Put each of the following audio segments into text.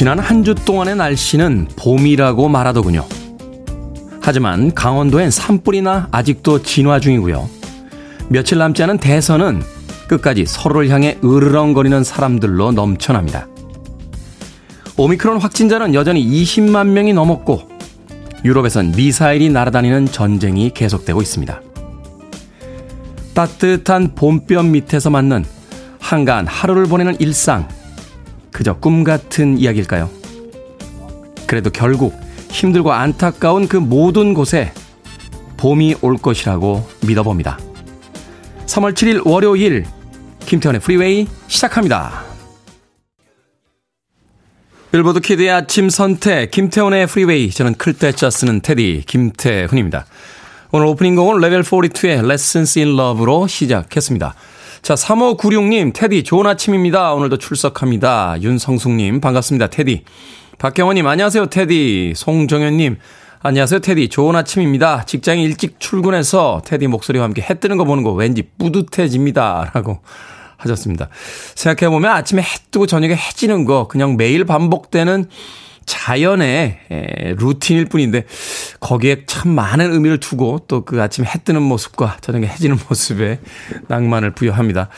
지난 한 주 동안의 날씨는 봄이라고 말하더군요. 하지만 강원도엔 산불이나 아직도 진화 중이고요. 며칠 남지 않은 대선은 끝까지 서로를 향해 으르렁거리는 사람들로 넘쳐납니다. 오미크론 확진자는 여전히 20만 명이 넘었고 유럽에선 미사일이 날아다니는 전쟁이 계속되고 있습니다. 따뜻한 봄볕 밑에서 맞는 한가한 하루를 보내는 일상. 그저 꿈 같은 이야기일까요? 그래도 결국 힘들고 안타까운 그 모든 곳에 봄이 올 것이라고 믿어봅니다. 3월 7일 월요일 김태훈의 프리웨이 시작합니다. 빌보드 kid의 아침 선택 김태훈의 프리웨이 저는 클 때 짜 쓰는 테디 김태훈입니다. 오늘 오프닝 곡은 레벨 42의 Lessons in Love로 시작했습니다. 자, 3596님, 테디, 좋은 아침입니다. 오늘도 출석합니다. 윤성숙님, 반갑습니다. 테디. 박경원님, 안녕하세요, 테디. 송정현님, 안녕하세요, 테디. 좋은 아침입니다. 직장에 일찍 출근해서 테디 목소리와 함께 해 뜨는 거 보는 거 왠지 뿌듯해집니다. 라고 하셨습니다. 생각해보면 아침에 해 뜨고 저녁에 해 지는 거 그냥 매일 반복되는 자연의 루틴일 뿐인데 거기에 참 많은 의미를 두고 또 그 아침 해 뜨는 모습과 저녁에 해지는 모습에 낭만을 부여합니다.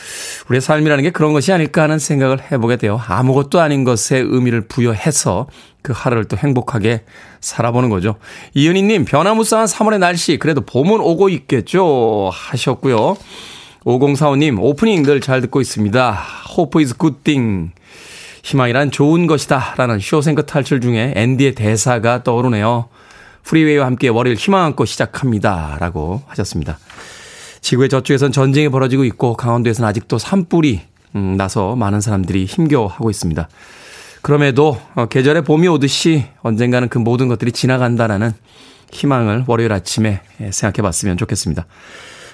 우리의 삶이라는 게 그런 것이 아닐까 하는 생각을 해보게 돼요. 아무것도 아닌 것에 의미를 부여해서 그 하루를 또 행복하게 살아보는 거죠. 이은희님, 변화무쌍한 3월의 날씨, 그래도 봄은 오고 있겠죠? 하셨고요. 5045님, 오프닝 늘 잘 듣고 있습니다. Hope is good thing. 희망이란 좋은 것이다. 라는 쇼생크 탈출 중에 앤디의 대사가 떠오르네요. 프리웨이와 함께 월요일 희망 안고 시작합니다. 라고 하셨습니다. 지구의 저쪽에선 전쟁이 벌어지고 있고 강원도에서는 아직도 산불이 음, 나서 많은 사람들이 힘겨워하고 있습니다. 그럼에도 어, 계절의 봄이 오듯이 언젠가는 그 모든 것들이 지나간다라는 희망을 월요일 아침에 생각해 봤으면 좋겠습니다.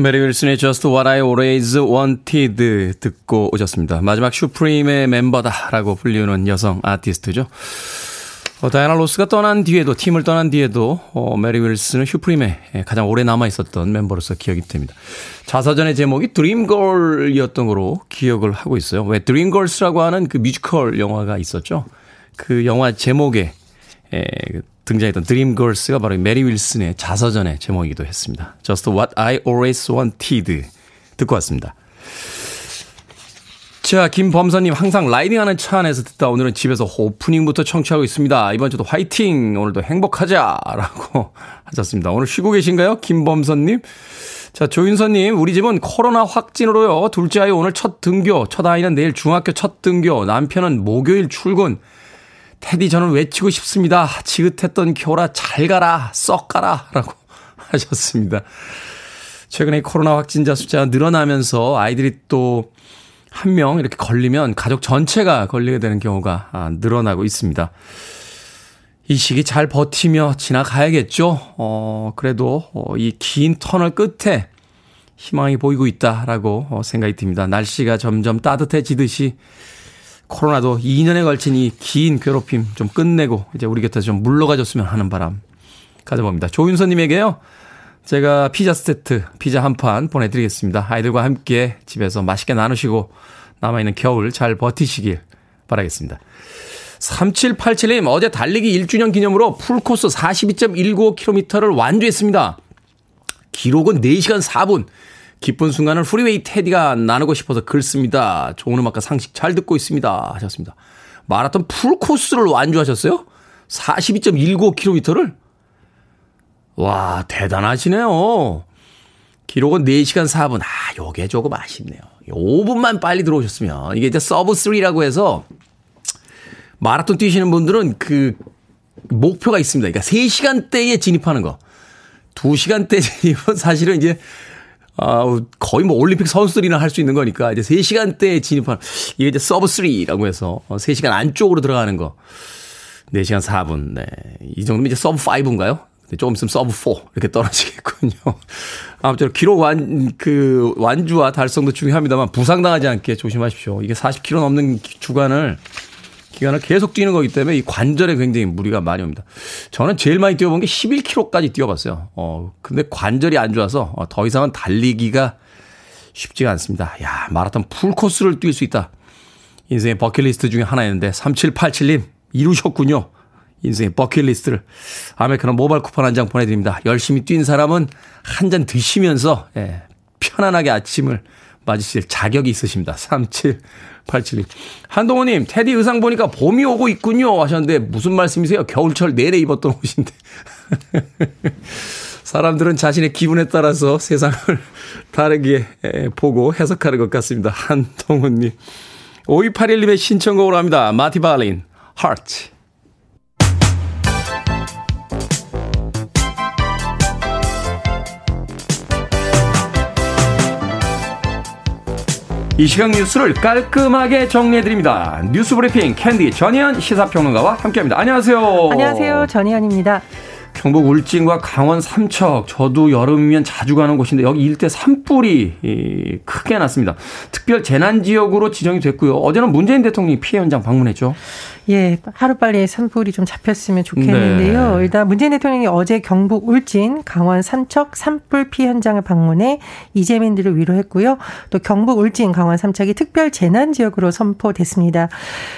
메리 윌슨의 Just What I Always Wanted 듣고 오셨습니다. 마지막 슈프림의 멤버다라고 불리우는 여성 아티스트죠. 어, 다이아나 로스가 떠난 뒤에도 팀을 떠난 뒤에도 어, 메리 윌슨은 슈프림에 가장 오래 남아 있었던 멤버로서 기억이 됩니다. 자서전의 제목이 Dreamgirl이었던 거로 기억을 하고 있어요. 왜 Dreamgirls라고 하는 그 뮤지컬 영화가 있었죠. 그 영화 제목에 에, 등장했던 Dreamgirls가 바로 메리 윌슨의 자서전의 제목이기도 했습니다. Just What I Always Wanted 듣고 왔습니다. 자, 김범선님 항상 라이딩하는 차 안에서 듣다 오늘은 집에서 오프닝부터 청취하고 있습니다. 이번 주도 화이팅! 오늘도 행복하자! 라고 하셨습니다. 오늘 쉬고 계신가요? 김범선님? 자, 조윤선님, 우리 집은 코로나 확진으로요. 둘째 아이 오늘 첫 등교, 첫 아이는 내일 중학교 첫 등교, 남편은 목요일 출근. 테디 저는 외치고 싶습니다. 지긋했던 겨울아 잘 가라 썩 가라 라고 하셨습니다. 최근에 코로나 확진자 숫자가 늘어나면서 아이들이 또 한 명 이렇게 걸리면 가족 전체가 걸리게 되는 경우가 아, 늘어나고 있습니다. 이 시기 잘 버티며 지나가야겠죠. 어, 그래도 어, 이긴 터널 끝에 희망이 보이고 있다라고 어, 생각이 듭니다. 날씨가 점점 따뜻해지듯이 코로나도 2년에 걸친 이 긴 괴롭힘 좀 끝내고 이제 우리 곁에 좀 물러가줬으면 하는 바람 가져봅니다. 조윤서님에게요. 제가 피자 세트, 피자 한 판 보내드리겠습니다. 아이들과 함께 집에서 맛있게 나누시고 남아있는 겨울 잘 버티시길 바라겠습니다. 3787님, 어제 달리기 1주년 기념으로 풀코스 42.195km를 완주했습니다. 기록은 4시간 4분. 기쁜 순간을 프리웨이 테디가 나누고 싶어서 글 씁니다. 좋은 음악과 상식 잘 듣고 있습니다. 하셨습니다. 마라톤 풀코스를 완주하셨어요? 42.19km를? 와, 대단하시네요. 기록은 4시간 4분. 아, 요게 조금 아쉽네요. 5분만 빨리 들어오셨으면. 이게 이제 서브 3라고 해서 마라톤 뛰시는 분들은 그 목표가 있습니다. 그러니까 3시간대에 진입하는 거. 2시간대 진입은 사실은 이제 아, 거의 뭐 올림픽 선수들이나 할 수 있는 거니까 이제 3시간대에 진입하는 이게 이제 서브 3라고 해서 3시간 어, 안쪽으로 들어가는 거. 4시간 4분. 네. 이 정도면 이제 서브 5인가요? 조금 있으면 서브 4 이렇게 떨어지겠군요. 아무튼 기록 완, 그 완주와 달성도 중요합니다만 부상당하지 않게 조심하십시오. 이게 40km 넘는 구간을 기간을 계속 뛰는 거기 때문에 이 관절에 굉장히 무리가 많이 옵니다. 저는 제일 많이 뛰어본 게 11km까지 뛰어봤어요. 어, 근데 관절이 안 좋아서 어, 더 이상은 달리기가 쉽지가 않습니다. 야, 마라톤 풀코스를 뛸 수 있다. 인생의 버킷리스트 중에 하나였는데 3787님 이루셨군요. 인생의 버킷리스트를 아메리카노 모바일 쿠폰 한 장 보내드립니다. 열심히 뛴 사람은 한 잔 드시면서 예, 편안하게 아침을 맞으실 자격이 있으십니다. 3787님. 한동호님, 테디 의상 보니까 봄이 오고 있군요. 하셨는데 무슨 말씀이세요? 겨울철 내내 입었던 옷인데. 사람들은 자신의 기분에 따라서 세상을 다르게 보고 해석하는 것 같습니다. 한동훈님. 5281님의 신청곡으로 합니다. 마티 발린, Hearts. 이 시각 뉴스를 깔끔하게 정리해드립니다. 뉴스 브리핑 캔디 전희연 시사평론가와 함께합니다. 안녕하세요. 안녕하세요. 전희연입니다. 경북 울진과 강원 삼척 저도 여름이면 자주 가는 곳인데 여기 일대 산불이 크게 났습니다. 특별 재난 지역으로 지정이 됐고요. 어제는 문재인 대통령이 피해 현장 방문했죠. 예, 하루빨리 산불이 좀 잡혔으면 좋겠는데요. 네. 일단 문재인 대통령이 어제 경북 울진, 강원 삼척 산불 피해 현장을 방문해 이재민들을 위로했고요. 또 경북 울진, 강원 삼척이 특별 재난 지역으로 선포됐습니다.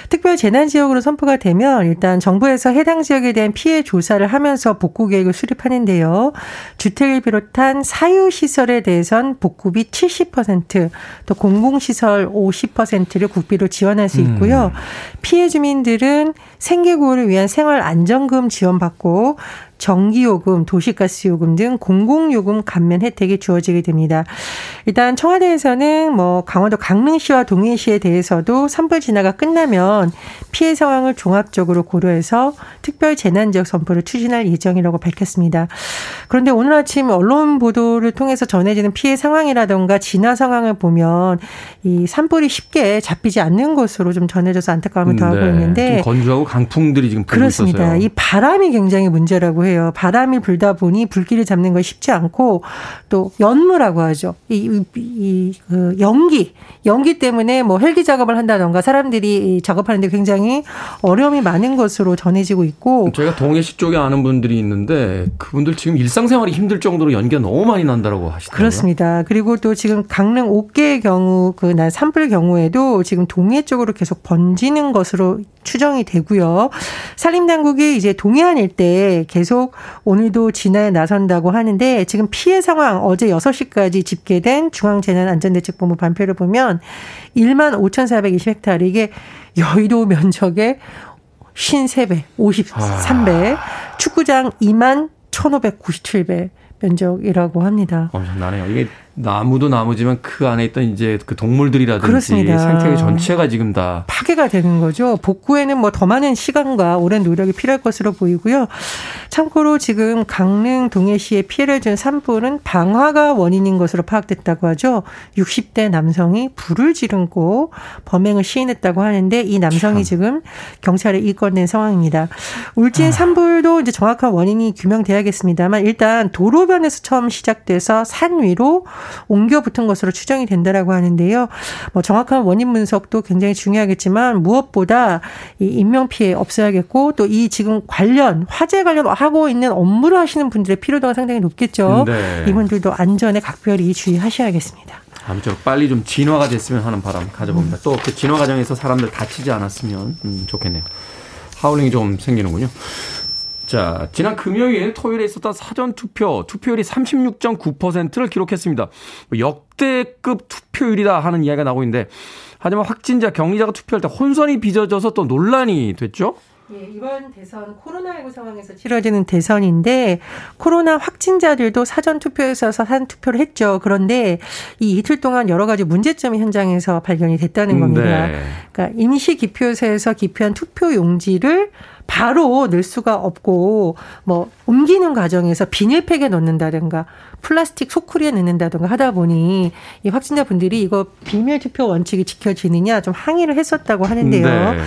특별 재난 지역으로 선포가 되면 일단 정부에서 해당 지역에 대한 피해 조사를 하면서 복구 계획을 수립하는데요. 주택을 비롯한 사유 시설에 대해선 복구비 70%또 공공시설 50%를 국비로 지원할 수 있고요. 음. 피해 주민들 분들은 생계구호를 위한 생활 안정금 지원받고 전기요금, 도시가스요금 등 공공요금 감면 혜택이 주어지게 됩니다. 일단 청와대에서는 뭐 강원도 강릉시와 동해시에 대해서도 산불 진화가 끝나면 피해 상황을 종합적으로 고려해서 특별 재난 지역 선포를 추진할 예정이라고 밝혔습니다. 그런데 오늘 아침 언론 보도를 통해서 전해지는 피해 상황이라던가 진화 상황을 보면 이 산불이 쉽게 잡히지 않는 것으로 좀 전해져서 안타까움을 더하고 네, 있는데 건조하고 강풍들이 지금 그렇습니다. 있어서요. 이 바람이 굉장히 문제라고 해요. 거예요. 바람이 불다 보니 불길을 잡는 건 쉽지 않고 또 연무라고 하죠. 이, 이, 이 그 연기, 연기 때문에 뭐 헬기 작업을 한다던가 사람들이 작업하는데 굉장히 어려움이 많은 것으로 전해지고 있고. 제가 동해시 쪽에 아는 분들이 있는데 그분들 지금 일상생활이 힘들 정도로 연기가 너무 많이 난다라고 하시더라고요. 그렇습니다. 그리고 또 지금 강릉 옥계의 경우 그날 산불 경우에도 지금 동해 쪽으로 계속 번지는 것으로 추정이 되고요. 산림당국이 이제 동해안 일대 계속 오늘도 진화에 나선다고 하는데 지금 피해 상황 어제 6시까지 집계된 중앙재난안전대책본부 발표를 보면 1만 5,420헥타르 이게 여의도 면적의 53배, 53배, 아. 축구장 2만 1,597배 면적이라고 합니다. 엄청나네요. 이게 나무도 나무지만 그 안에 있던 이제 그 동물들이라든지 그렇습니다. 생태계 전체가 지금 다 파괴가 되는 거죠. 복구에는 뭐 더 많은 시간과 오랜 노력이 필요할 것으로 보이고요. 참고로 지금 강릉 동해시에 피해를 준 산불은 방화가 원인인 것으로 파악됐다고 하죠. 60대 남성이 불을 지르고 범행을 시인했다고 하는데 이 남성이 참. 지금 경찰에 입건된 상황입니다. 울진 아. 산불도 이제 정확한 원인이 규명돼야겠습니다만 일단 도로변에서 처음 시작돼서 산 위로 옮겨 붙은 것으로 추정이 된다라고 하는데요. 뭐 정확한 원인 분석도 굉장히 중요하겠지만 무엇보다 이 인명 피해 없어야겠고 또 이 지금 관련 화재 관련 하고 있는 업무를 하시는 분들의 필요도가 상당히 높겠죠. 네. 이분들도 안전에 각별히 주의하셔야겠습니다. 아무쪼록 빨리 좀 진화가 됐으면 하는 바람 가져봅니다. 음. 또그 진화 과정에서 사람들 다치지 않았으면 음, 좋겠네요. 하울링이 좀 생기는군요. 자, 지난 금요일, 토요일에 있었던 사전 투표, 투표율이 36.9%를 기록했습니다. 뭐 역대급 투표율이다 하는 이야기가 나오고 있는데, 하지만 확진자, 격리자가 투표할 때 혼선이 빚어져서 또 논란이 됐죠? 예, 이번 대선 코로나19 상황에서 치러지는 대선인데 코로나 확진자들도 사전 투표에 있어서 사전 투표를 했죠. 그런데 이 이틀 동안 여러 가지 문제점이 현장에서 발견이 됐다는 겁니다. 네. 그러니까 임시 기표소에서 기표한 투표 용지를 바로 넣을 수가 없고 뭐 옮기는 과정에서 비닐팩에 넣는다든가 플라스틱 소쿠리에 넣는다든가 하다 보니 이 확진자분들이 이거 비밀 투표 원칙이 지켜지느냐 좀 항의를 했었다고 하는데요. 네.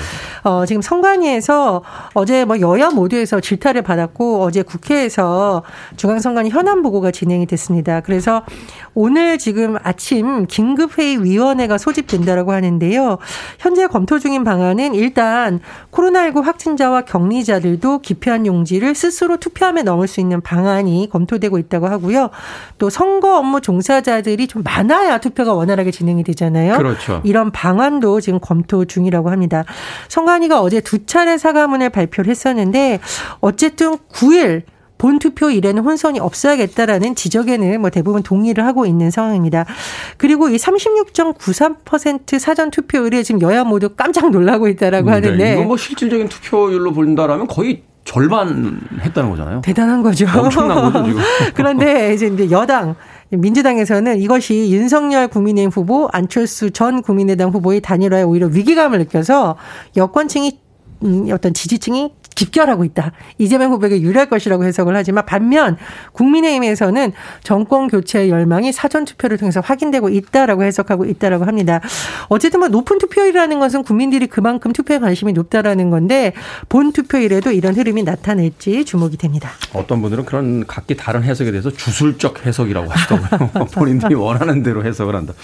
어, 지금 선관위에서 어제 뭐 여야 모두에서 질타를 받았고 어제 국회에서 중앙선관위 현안 보고가 진행이 됐습니다. 그래서 오늘 지금 아침 긴급회의 위원회가 소집된다라고 하는데요. 현재 검토 중인 방안은 일단 코로나19 확진자와 격리자들도 기표한 용지를 스스로 투표함에 넣을 수 있는 방안이 검토되고 있다고 하고요. 또 선거 업무 종사자들이 좀 많아야 투표가 원활하게 진행이 되잖아요. 그렇죠. 이런 방안도 지금 검토 중이라고 합니다. 선관위가 어제 두 차례 사과문을 발표를 했었는데 어쨌든 9일 본 투표 일에는 혼선이 없어야겠다라는 지적에는 뭐 대부분 동의를 하고 있는 상황입니다. 그리고 이 36.93% 사전 투표율에 지금 여야 모두 깜짝 놀라고 있다라고 네, 하는데 이거 뭐 실질적인 투표율로 본다라면 거의 절반 했다는 거잖아요. 대단한 거죠. 엄청난 거죠, 지금. 그런데 이제 여당 민주당에서는 이것이 윤석열 국민의힘 후보, 안철수 전 국민의당 후보의 단일화에 오히려 위기감을 느껴서 여권층이 음, 어떤 지지층이 집결하고 있다. 이재명 후보에게 유리할 것이라고 해석을 하지만 반면 국민의힘에서는 정권 교체의 열망이 사전 투표를 통해서 확인되고 있다라고 해석하고 있다라고 합니다. 어쨌든 뭐 높은 투표율이라는 것은 국민들이 그만큼 투표에 관심이 높다라는 건데 본 투표일에도 이런 흐름이 나타낼지 주목이 됩니다. 어떤 분들은 그런 각기 다른 해석에 대해서 주술적 해석이라고 하시더라고요. 본인들이 원하는 대로 해석을 한다.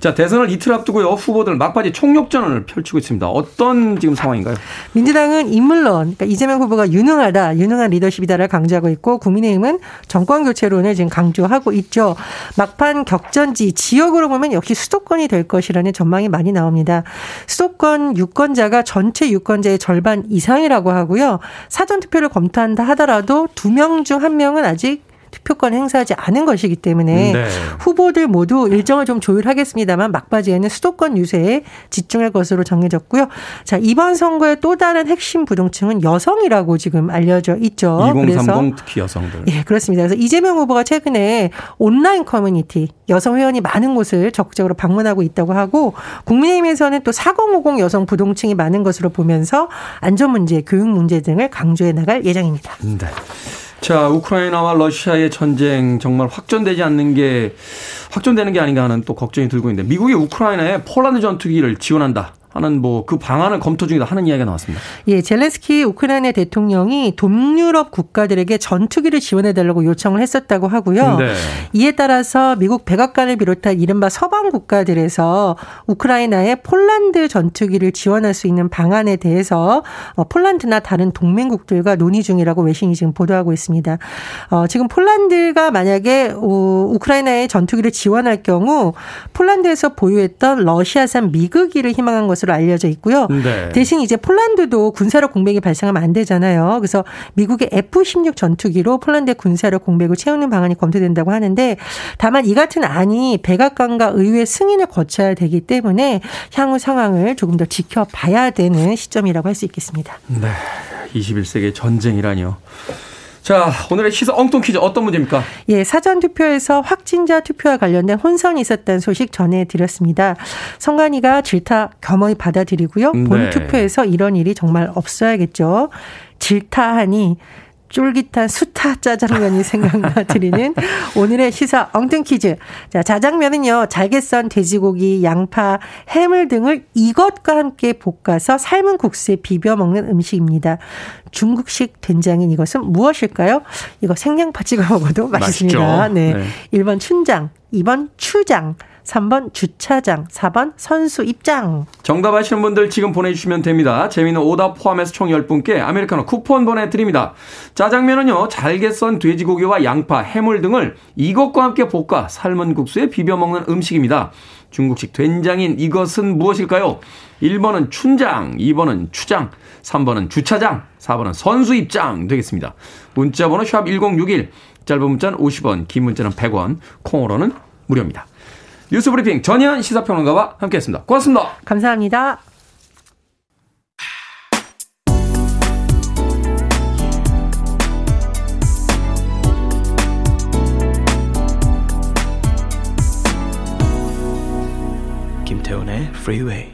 자, 대선을 이틀 앞두고요. 후보들 막바지 총력전을 펼치고 있습니다. 어떤 지금 상황인가요? 민주당은 인물론, 그러니까 이재명 후보가 유능하다, 유능한 리더십이다를 강조하고 있고 국민의힘은 정권 교체론을 지금 강조하고 있죠. 막판 격전지 지역으로 보면 역시 수도권이 될 것이라는 전망이 많이 나옵니다. 수도권 유권자가 전체 유권자의 절반 이상이라고 하고요. 사전 투표를 검토한다 하더라도 두 명 중 한 명은 아직 투표권 행사하지 않은 것이기 때문에 네. 후보들 모두 일정을 좀 조율하겠습니다만 막바지에는 수도권 유세에 집중할 것으로 정해졌고요. 자 이번 선거의 또 다른 핵심 부동층은 여성이라고 지금 알려져 있죠. 2030 그래서 특히 여성들. 예 그렇습니다. 그래서 이재명 후보가 최근에 온라인 커뮤니티 여성 회원이 많은 곳을 적극적으로 방문하고 있다고 하고 국민의힘에서는 또 4050 여성 부동층이 많은 것으로 보면서 안전 문제, 교육 문제 등을 강조해 나갈 예정입니다. 네. 자, 우크라이나와 러시아의 전쟁 정말 확전되지 않는 게 확전되는 게 아닌가 하는 또 걱정이 들고 있는데 미국이 우크라이나에 폴란드 전투기를 지원한다. 하는 뭐 그 방안을 검토 중이다 하는 이야기가 나왔습니다. 예, 젤렌스키 우크라이나 대통령이 동유럽 국가들에게 전투기를 지원해 달라고 요청을 했었다고 하고요. 네. 이에 따라서 미국 백악관을 비롯한 이른바 서방 국가들에서 우크라이나에 폴란드 전투기를 지원할 수 있는 방안에 대해서 어, 폴란드나 다른 동맹국들과 논의 중이라고 외신이 지금 보도하고 있습니다. 어, 지금 폴란드가 만약에 우크라이나에 전투기를 지원할 경우 폴란드에서 보유했던 러시아산 미그기를 희망한 것을 것으로 알려져 있고요. 네. 대신 이제 폴란드도 군사력 공백이 발생하면 안 되잖아요. 그래서 미국의 F-16 전투기로 폴란드의 군사력 공백을 채우는 방안이 검토된다고 하는데 다만 이 같은 안이 백악관과 의회 승인을 거쳐야 되기 때문에 향후 상황을 조금 더 지켜봐야 되는 시점이라고 할 수 있겠습니다. 네. 21세기 전쟁이라니요. 자, 오늘의 시사 엉뚱 퀴즈 어떤 문제입니까? 예, 사전 투표에서 확진자 투표와 관련된 혼선이 있었다는 소식 전해드렸습니다. 성관이가 질타 겸허히 받아들이고요. 본 네. 투표에서 이런 일이 정말 없어야겠죠. 질타하니 쫄깃한 수타 짜장면이 생각나드리는 오늘의 시사 엉뚱 퀴즈. 자, 자장면은요, 잘게 썬 돼지고기, 양파, 해물 등을 이것과 함께 볶아서 삶은 국수에 비벼 먹는 음식입니다. 중국식 된장인 이것은 무엇일까요? 이거 생양파 찍어 먹어도 맛있습니다. 네. 네. 1번 춘장, 2번 추장, 3번 주차장, 4번 선수 입장. 정답 아시는 분들 지금 보내주시면 됩니다. 재미는 오답 포함해서 총 10분께 아메리카노 쿠폰 보내드립니다. 짜장면은요, 잘게 썬 돼지고기와 양파, 해물 등을 이것과 함께 볶아 삶은 국수에 비벼 먹는 음식입니다. 중국식 된장인 이것은 무엇일까요? 1번은 춘장, 2번은 추장, 3번은 주차장, 4번은 선수 입장 되겠습니다. 문자번호 샵 1061, 짧은 문자는 50원, 긴 문자는 100원, 콩으로는 무료입니다. 뉴스브리핑 전현 시사평론가와 함께했습니다. 고맙습니다. 감사합니다. 김태훈의 Freeway.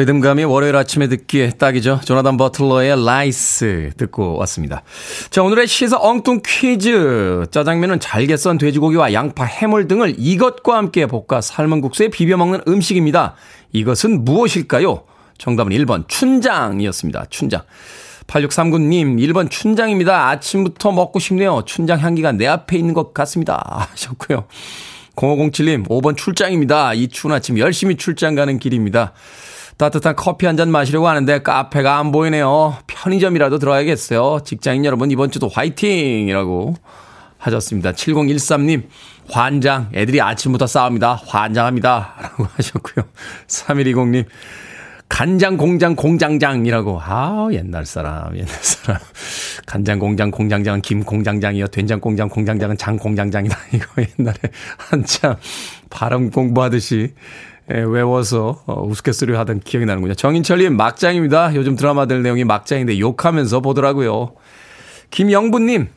리듬감이 월요일 아침에 듣기에 딱이죠. 조나단 버틀러의 Lies 듣고 왔습니다. 자, 오늘의 시사 엉뚱 퀴즈. 짜장면은 잘게 썬 돼지고기와 양파, 해물 등을 이것과 함께 볶아 삶은 국수에 비벼 먹는 음식입니다. 이것은 무엇일까요? 정답은 1번 춘장이었습니다. 춘장. 8639님, 1번 춘장입니다. 아침부터 먹고 싶네요. 춘장 향기가 내 앞에 있는 것 같습니다. 하셨고요. 0507님, 5번 출장입니다. 이 추운 아침 열심히 출장 가는 길입니다. 따뜻한 커피 한 잔 마시려고 하는데 카페가 안 보이네요. 편의점이라도 들어야겠어요. 직장인 여러분, 이번 주도 화이팅! 이라고 하셨습니다. 7013님, 환장. 애들이 아침부터 싸웁니다. 환장합니다. 라고 하셨고요. 3120님, 간장 공장 공장장이라고. 아, 옛날 사람, 옛날 사람. 간장 공장 공장장은 김 공장장이요. 된장 공장 공장장은 장 공장장이다. 이거 옛날에 한참 발음 공부하듯이 예, 외워서 어, 우스갯소리 하던 기억이 나는군요. 정인철님 막장입니다. 요즘 드라마들 내용이 막장인데 욕하면서 보더라고요. 김영부님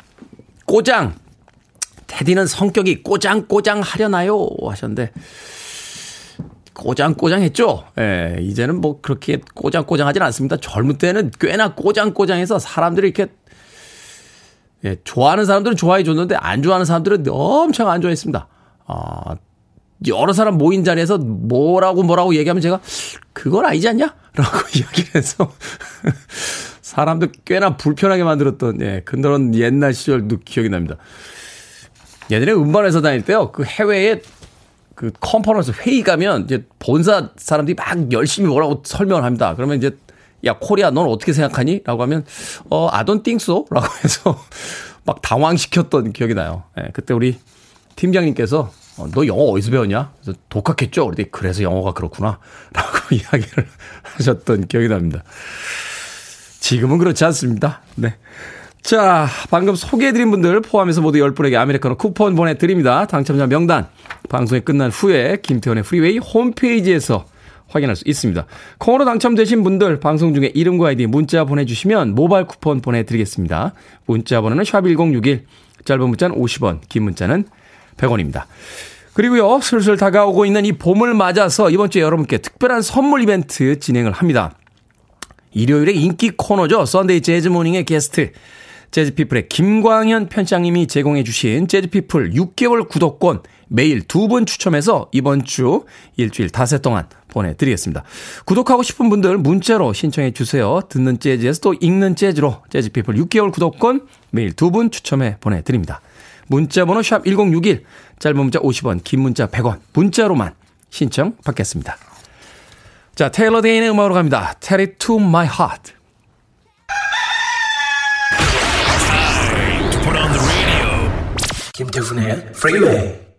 꼬장. 테디는 성격이 꼬장꼬장 하려나요? 하셨는데 꼬장꼬장했죠. 예, 이제는 뭐 그렇게 꼬장꼬장하진 않습니다. 젊을 때는 꽤나 꼬장꼬장해서 사람들이 이렇게 예, 좋아하는 사람들은 좋아해 줬는데 안 좋아하는 사람들은 엄청 안 좋아했습니다. 아, 여러 사람 모인 자리에서 뭐라고 뭐라고 얘기하면 제가 그건 아니지 않냐? 라고 이야기를 해서 사람들 꽤나 불편하게 만들었던 예, 그런 옛날 시절도 기억이 납니다. 예전에 음반회사 다닐 때요. 그 해외에 그 컨퍼런스 회의 가면 이제 본사 사람들이 막 열심히 뭐라고 설명을 합니다. 그러면 이제 야 코리아 넌 어떻게 생각하니? 라고 하면 어 I don't think so 라고 해서 막 당황시켰던 기억이 나요. 예, 그때 우리 팀장님께서 어, 너 영어 어디서 배웠냐? 그래서 독학했죠. 그랬더니 그래서 영어가 그렇구나. 라고 이야기를 하셨던 기억이 납니다. 지금은 그렇지 않습니다. 네. 자, 방금 소개해드린 분들 포함해서 모두 10분에게 아메리카노 쿠폰 보내드립니다. 당첨자 명단 방송이 끝난 후에 김태훈의 Freeway 홈페이지에서 확인할 수 있습니다. 콩으로 당첨되신 분들 방송 중에 이름과 아이디 문자 보내주시면 모바일 쿠폰 보내드리겠습니다. 문자 번호는 샵1061 짧은 문자는 50원 긴 문자는 100원입니다. 그리고요 슬슬 다가오고 있는 이 봄을 맞아서 이번 주에 여러분께 특별한 선물 이벤트 진행을 합니다. 일요일에 인기 코너죠. Sunday 재즈 Morning의 게스트 재즈피플의 김광현 편집장님이 제공해 주신 재즈피플 6개월 구독권 매일 두 분 추첨해서 이번 주 일주일 닷새 동안 보내드리겠습니다. 구독하고 싶은 분들 문자로 신청해 주세요. 듣는 재즈에서 또 읽는 재즈로 재즈피플 6개월 구독권 매일 두 분 추첨해 보내드립니다. 문자번호 샵 1061, 짧은 문자 50원, 긴 문자 100원, 문자로만 신청 받겠습니다. 자, 테일러 데인의 음악으로 갑니다. Tell it to my heart. 김태훈의 프리웨이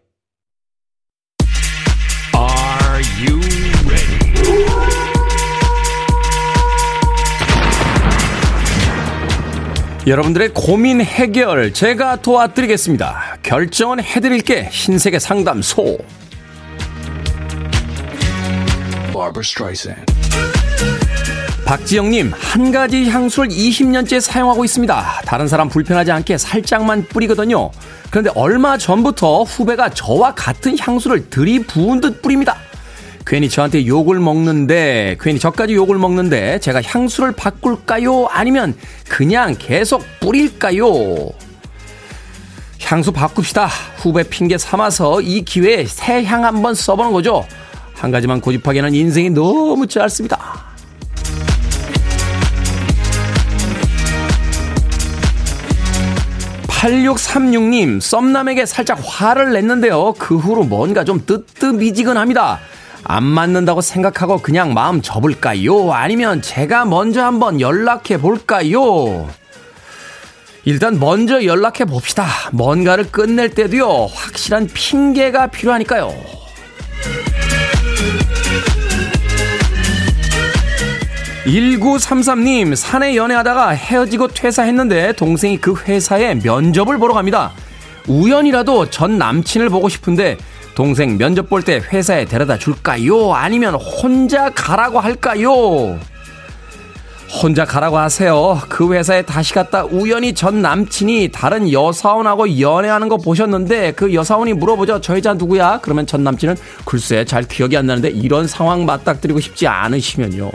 여러분들의 고민 해결 제가 도와드리겠습니다. 결정은 해드릴게 흰색의 상담소. 박지영님, 한 가지 향수를 20년째 사용하고 있습니다. 다른 사람 불편하지 않게 살짝만 뿌리거든요. 그런데 얼마 전부터 후배가 저와 같은 향수를 들이부은 듯 뿌립니다. 괜히 저한테 욕을 먹는데, 괜히 저까지 욕을 먹는데, 제가 향수를 바꿀까요? 아니면 그냥 계속 뿌릴까요? 향수 바꿉시다. 후배 핑계 삼아서 이 기회에 새 향 한번 써보는 거죠. 한 가지만 고집하기에는 인생이 너무 짧습니다. 8636님, 썸남에게 살짝 화를 냈는데요. 그 후로 뭔가 좀 뜨뜻미지근합니다. 안 맞는다고 생각하고 그냥 마음 접을까요? 아니면 제가 먼저 한번 연락해 볼까요? 일단 먼저 연락해 봅시다. 뭔가를 끝낼 때도요, 확실한 핑계가 필요하니까요. 1933님, 사내 연애하다가 헤어지고 퇴사했는데 동생이 그 회사에 면접을 보러 갑니다. 우연이라도 전 남친을 보고 싶은데 동생 면접 볼 때 회사에 데려다 줄까요? 아니면 혼자 가라고 할까요? 혼자 가라고 하세요. 그 회사에 다시 갔다 우연히 전 남친이 다른 여사원하고 연애하는 거 보셨는데 그 여사원이 물어보죠. 저 여자 누구야? 그러면 전 남친은 글쎄 잘 기억이 안 나는데 이런 상황 맞닥뜨리고 싶지 않으시면요.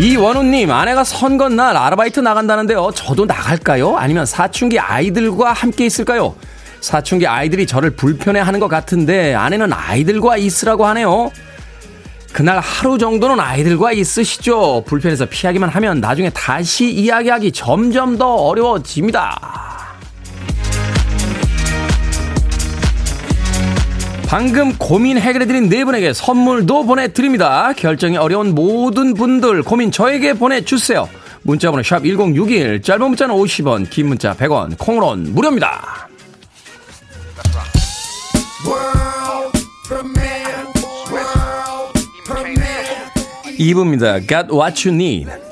이원우님, 아내가 선거날 아르바이트 나간다는데요. 저도 나갈까요? 아니면 사춘기 아이들과 함께 있을까요? 사춘기 아이들이 저를 불편해 하는 것 같은데 아내는 아이들과 있으라고 하네요. 그날 하루 정도는 아이들과 있으시죠. 불편해서 피하기만 하면 나중에 다시 이야기하기 점점 더 어려워집니다. 방금 고민 해결해드린 네 분에게 선물도 보내드립니다. 결정이 어려운 모든 분들 고민 저에게 보내주세요. 문자번호 샵 1061, 짧은 문자는 50원, 긴 문자 100원, 콩으로는 무료입니다. 2부입니다. Got what you need.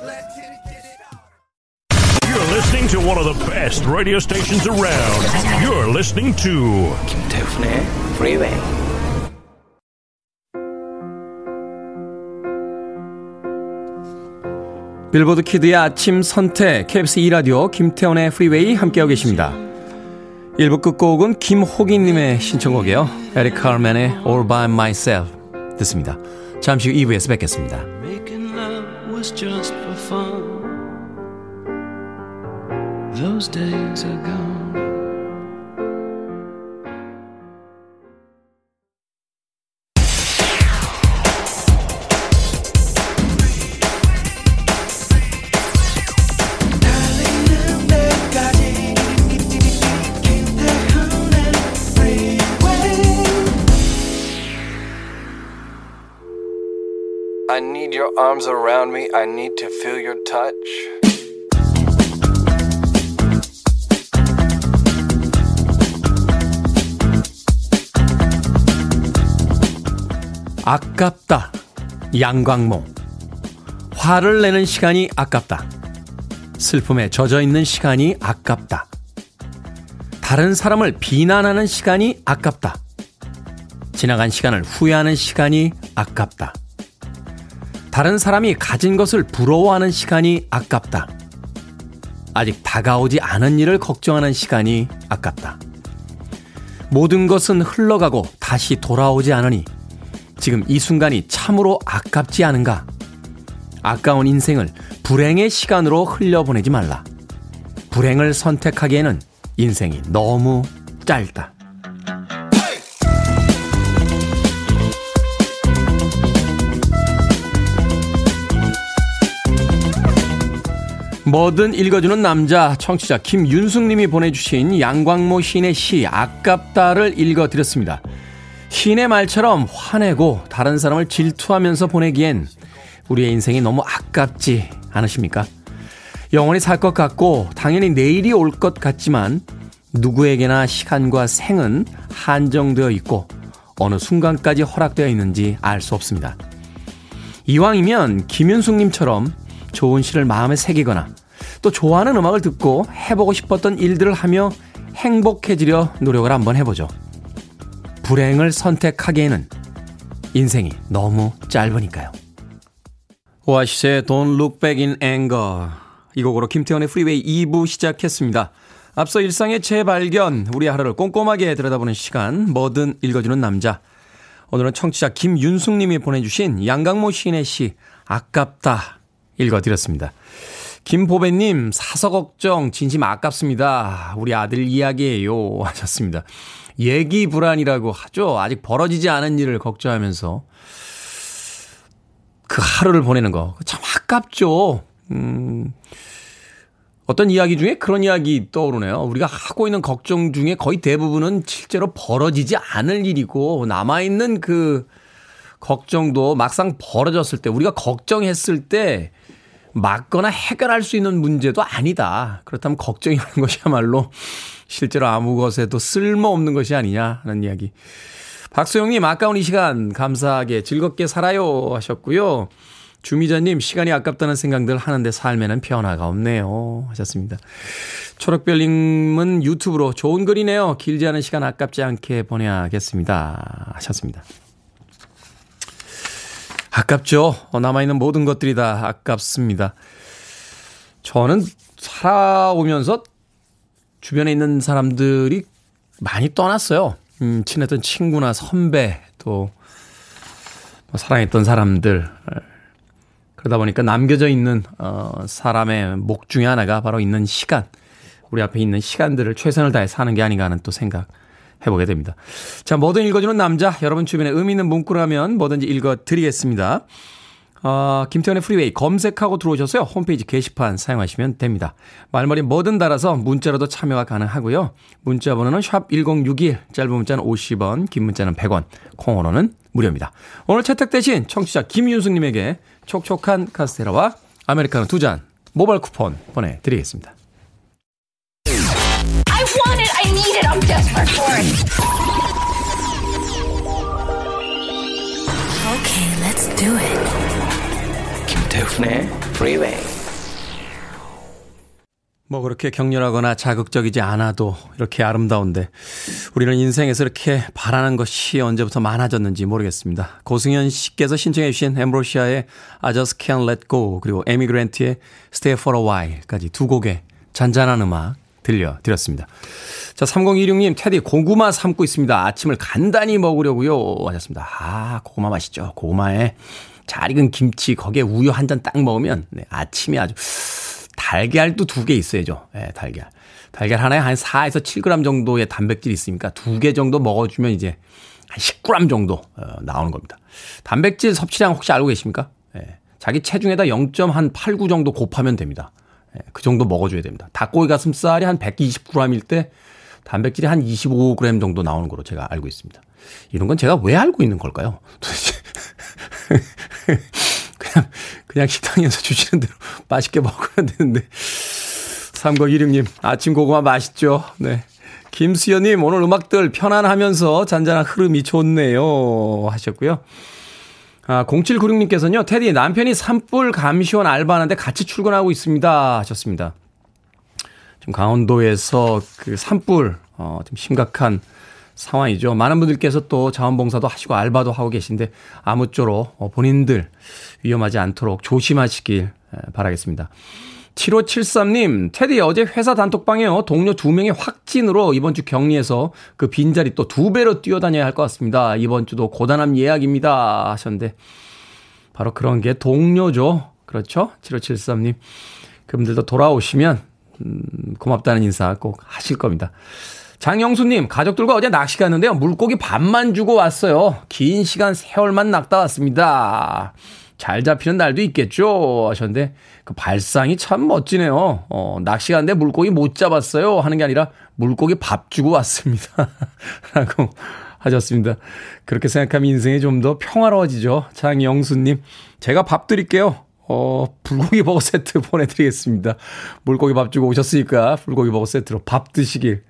Listening to one of the best radio stations around. You're listening to 김태훈의 Freeway. 빌보드 kid의 아침 선택 KBS 2 라디오 김태훈의 Freeway 함께하고 계십니다. 1부 끝곡은 김호기 님의 신청곡이에요. 에릭 카르맨의 All By Myself 듣습니다. 잠시 후 2부에서 뵙겠습니다. Those days are gone. I need your arms around me. I need to feel your touch. 아깝다. 양광모. 화를 내는 시간이 아깝다. 슬픔에 젖어 있는 시간이 아깝다. 다른 사람을 비난하는 시간이 아깝다. 지나간 시간을 후회하는 시간이 아깝다. 다른 사람이 가진 것을 부러워하는 시간이 아깝다. 아직 다가오지 않은 일을 걱정하는 시간이 아깝다. 모든 것은 흘러가고 다시 돌아오지 않으니 지금 이 순간이 참으로 아깝지 않은가? 아까운 인생을 불행의 시간으로 흘려보내지 말라. 불행을 선택하기에는 인생이 너무 짧다. 뭐든 읽어주는 남자 청취자 김윤숙님이 보내주신 양광모 시인의 시 아깝다를 읽어드렸습니다. 신의 말처럼 화내고 다른 사람을 질투하면서 보내기엔 우리의 인생이 너무 아깝지 않으십니까? 영원히 살 것 같고 당연히 내일이 올 것 같지만 누구에게나 시간과 생은 한정되어 있고 어느 순간까지 허락되어 있는지 알 수 없습니다. 이왕이면 김윤숙님처럼 좋은 시를 마음에 새기거나 또 좋아하는 음악을 듣고 해보고 싶었던 일들을 하며 행복해지려 노력을 한번 해보죠. 불행을 선택하기에는 인생이 너무 짧으니까요. 오아시스의 Don't Look Back in Anger 이 곡으로 김태훈의 Freeway 2부 시작했습니다. 앞서 일상의 재발견, 우리 하루를 꼼꼼하게 들여다보는 시간, 뭐든 읽어주는 남자. 오늘은 청취자 김윤숙 님이 보내주신 양강모 시인의 시, 아깝다 읽어드렸습니다. 김보배님, 사서 걱정, 진심 아깝습니다. 우리 아들 이야기예요. 하셨습니다. 예기 불안이라고 하죠. 아직 벌어지지 않은 일을 걱정하면서 그 하루를 보내는 거. 참 아깝죠. 음, 어떤 이야기 중에 그런 이야기 떠오르네요. 우리가 하고 있는 걱정 중에 거의 대부분은 실제로 벌어지지 않을 일이고, 남아있는 그 걱정도 막상 벌어졌을 때, 우리가 걱정했을 때, 막거나 해결할 수 있는 문제도 아니다. 그렇다면 걱정이라는 것이야말로 실제로 아무 것에도 쓸모없는 것이 아니냐 하는 이야기. 박소영님, 아까운 이 시간 감사하게 즐겁게 살아요 하셨고요. 주미자님, 시간이 아깝다는 생각들 하는데 삶에는 변화가 없네요. 하셨습니다. 초록별님은 유튜브로 좋은 글이네요. 길지 않은 시간 아깝지 않게 보내야겠습니다. 하셨습니다. 아깝죠. 어, 남아있는 모든 것들이 다 아깝습니다. 저는 살아오면서 주변에 있는 사람들이 많이 떠났어요. 음, 친했던 친구나 선배, 또, 뭐 사랑했던 사람들. 그러다 보니까 남겨져 있는, 어, 사람의 목 중에 하나가 바로 있는 시간. 우리 앞에 있는 시간들을 최선을 다해 사는 게 아닌가 하는 또 생각 해보게 됩니다. 자, 뭐든 읽어주는 남자. 여러분 주변에 의미 있는 문구라면 뭐든지 읽어드리겠습니다. 어, 김태현의 프리웨이 검색하고 들어오셔서요. 홈페이지 게시판 사용하시면 됩니다. 말머리 뭐든 달아서 문자로도 참여가 가능하고요. 문자 번호는 샵 1061, 짧은 문자는 50원, 긴 문자는 100원, 콩으로는 무료입니다. 오늘 채택되신 청취자 김윤숙님에게 촉촉한 카스테라와 아메리카노 두 잔 모바일 쿠폰 보내드리겠습니다. Okay, let's do it. 김태훈의 Freeway 뭐 그렇게 격렬하거나 자극적이지 않아도 이렇게 아름다운데 우리는 인생에서 이렇게 바라는 것이 언제부터 많아졌는지 모르겠습니다. 고승현 씨께서 신청해 주신 엠브로시아의 I Just Can't Let Go 그리고 에미 그랜트의 Stay For A While까지 두 곡의 잔잔한 음악 들려드렸습니다. 자, 3026님, 테디, 고구마 삶고 있습니다. 아침을 간단히 먹으려고요. 하셨습니다. 아, 고구마 맛있죠. 고구마에 잘 익은 김치 거기에 우유 한 잔 딱 먹으면 네, 아침이 아주 달걀도 두 개 있어야죠. 네, 달걀. 달걀 하나에 한 4에서 7g 정도의 단백질이 있으니까 두 개 정도 먹어주면 이제 한 10g 정도 어, 나오는 겁니다. 단백질 섭취량 혹시 알고 계십니까? 네, 자기 체중에다 0.89 정도 곱하면 됩니다. 네, 그 정도 먹어줘야 됩니다. 닭고기 가슴살이 한 120g일 때 단백질이 한 25g 정도 나오는 걸로 제가 알고 있습니다. 이런 건 제가 왜 알고 있는 걸까요? 도대체. 그냥, 그냥 식당에서 주시는 대로 맛있게 먹으면 되는데. 3916님, 아침 고구마 맛있죠? 네. 김수연님, 오늘 음악들 편안하면서 잔잔한 흐름이 좋네요. 하셨고요. 아, 0796님께서는요, 테디, 남편이 산불 감시원 알바하는데 같이 출근하고 있습니다. 하셨습니다. 좀 강원도에서 그 산불, 어, 좀 심각한 상황이죠. 많은 분들께서 또 자원봉사도 하시고 알바도 하고 계신데 아무쪼록 어, 본인들 위험하지 않도록 조심하시길 바라겠습니다. 7573님, 테디 어제 회사 단톡방에요. 동료 두 명의 확진으로 이번 주 격리해서 그 빈자리 또 두 배로 뛰어다녀야 할 것 같습니다. 이번 주도 고단함 예약입니다. 하셨는데, 바로 그런 게 동료죠. 그렇죠? 7573님. 그분들도 돌아오시면, 음, 고맙다는 인사 꼭 하실 겁니다. 장영수님, 가족들과 어제 낚시 갔는데요. 물고기 반만 주고 왔어요. 긴 시간 세월만 낚다 왔습니다. 잘 잡히는 날도 있겠죠. 하셨는데, 그 발상이 참 멋지네요. 어, 낚시 갔는데 물고기 못 잡았어요. 하는 게 아니라 물고기 밥 주고 왔습니다. 라고 하셨습니다. 그렇게 생각하면 인생이 좀 더 평화로워지죠. 장영수님, 제가 밥 드릴게요. 어, 불고기 버거 세트 보내드리겠습니다. 물고기 밥 주고 오셨으니까 불고기 버거 세트로 밥 드시길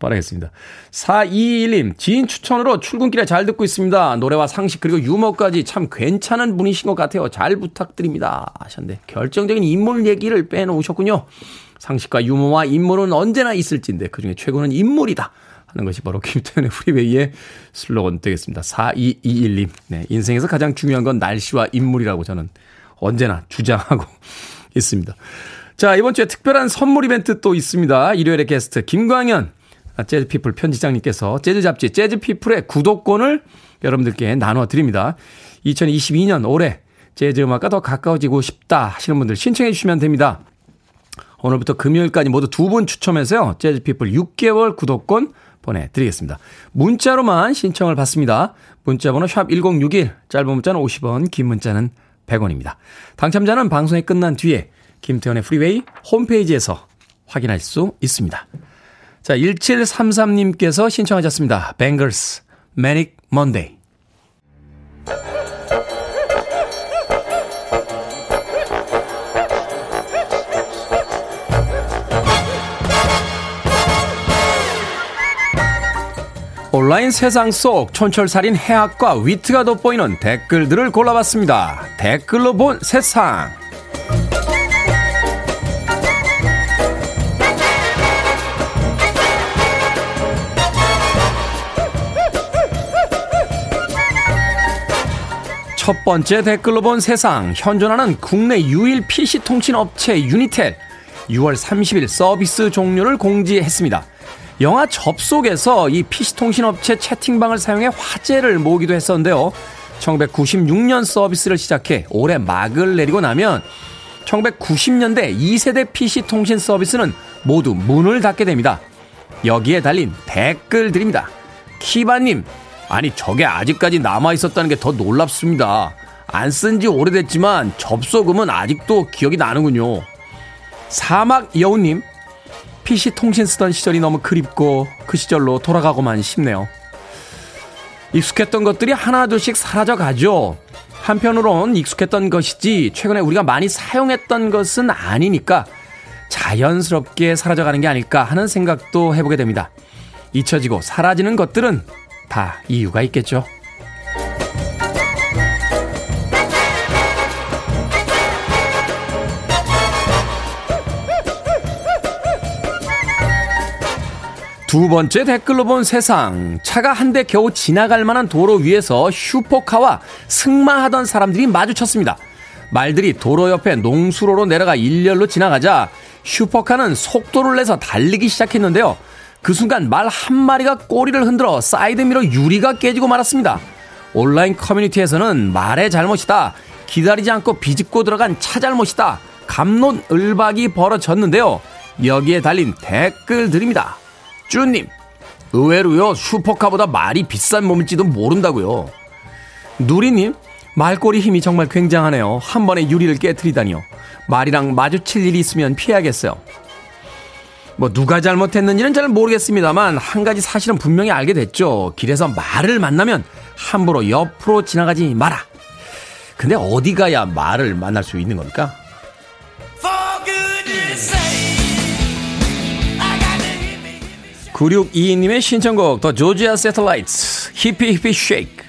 바라겠습니다. 421님, 지인 추천으로 출근길에 잘 듣고 있습니다. 노래와 상식 그리고 유머까지 참 괜찮은 분이신 것 같아요. 잘 부탁드립니다. 하셨는데 결정적인 인물 얘기를 빼놓으셨군요. 상식과 유머와 인물은 언제나 있을진데 그 중에 최고는 인물이다. 하는 것이 바로 김태현의 프리웨이의 슬로건 되겠습니다. 4221님. 네, 인생에서 가장 중요한 건 날씨와 인물이라고 저는 언제나 주장하고 있습니다. 자, 이번 주에 특별한 선물 이벤트 또 있습니다. 일요일에 게스트 김광현 재즈피플 편지장님께서 재즈 잡지 재즈피플의 구독권을 여러분들께 나눠 드립니다. 2022년 올해 재즈 음악과 더 가까워지고 싶다 하시는 분들 신청해 주시면 됩니다. 오늘부터 금요일까지 모두 두 분 추첨해서요. 재즈피플 6개월 구독권 보내드리겠습니다. 문자로만 신청을 받습니다. 문자번호 샵 1061, 짧은 문자는 50원, 긴 문자는 100원입니다. 당첨자는 방송이 끝난 뒤에 김태현의 프리웨이 홈페이지에서 확인할 수 있습니다. 자, 1733님께서 신청하셨습니다. 뱅글스, Manic Monday. 온라인 세상 속 촌철살인 해학과 위트가 돋보이는 댓글들을 골라봤습니다. 댓글로 본 세상. 첫 번째 댓글로 본 세상. 현존하는 국내 유일 PC 통신 업체 유니텔 6월 30일 서비스 종료를 공지했습니다. 영화 접속에서 이 PC 통신 업체 채팅방을 사용해 화제를 모으기도 했었는데요. 1996년 서비스를 시작해 올해 막을 내리고 나면 1990년대 2세대 PC 통신 서비스는 모두 문을 닫게 됩니다. 여기에 달린 댓글들입니다. 키바님, 아니 저게 아직까지 남아 있었다는 게 더 놀랍습니다. 안 쓴 지 오래됐지만 접속음은 아직도 기억이 나는군요. 사막 여우님, PC 통신 쓰던 시절이 너무 그립고 그 시절로 돌아가고만 싶네요. 익숙했던 것들이 하나둘씩 사라져 가죠. 한편으론 익숙했던 것이지 최근에 우리가 많이 사용했던 것은 아니니까 자연스럽게 사라져가는 게 아닐까 하는 생각도 해보게 됩니다. 잊혀지고 사라지는 것들은 다 이유가 있겠죠. 두 번째 댓글로 본 세상. 차가 한 대 겨우 지나갈 만한 도로 위에서 슈퍼카와 승마하던 사람들이 마주쳤습니다. 말들이 도로 옆에 농수로로 내려가 일렬로 지나가자 슈퍼카는 속도를 내서 달리기 시작했는데요. 그 순간 말 한 마리가 꼬리를 흔들어 사이드미러 유리가 깨지고 말았습니다. 온라인 커뮤니티에서는 말의 잘못이다. 기다리지 않고 비집고 들어간 차 잘못이다. 갑론을박이 벌어졌는데요. 여기에 달린 댓글들입니다. 쭈님, 의외로요, 슈퍼카보다 말이 비싼 몸일지도 모른다고요. 누리님, 말꼬리 힘이 정말 굉장하네요. 한 번에 유리를 깨뜨리다니요. 말이랑 마주칠 일이 있으면 피해야겠어요. 뭐 누가 잘못했는지는 잘 모르겠습니다만 한 가지 사실은 분명히 알게 됐죠. 길에서 말을 만나면 함부로 옆으로 지나가지 마라. 근데 어디 가야 말을 만날 수 있는 겁니까? 9622님의 신청곡 더 조지아 세틀라이트 히피 히피 쉐이크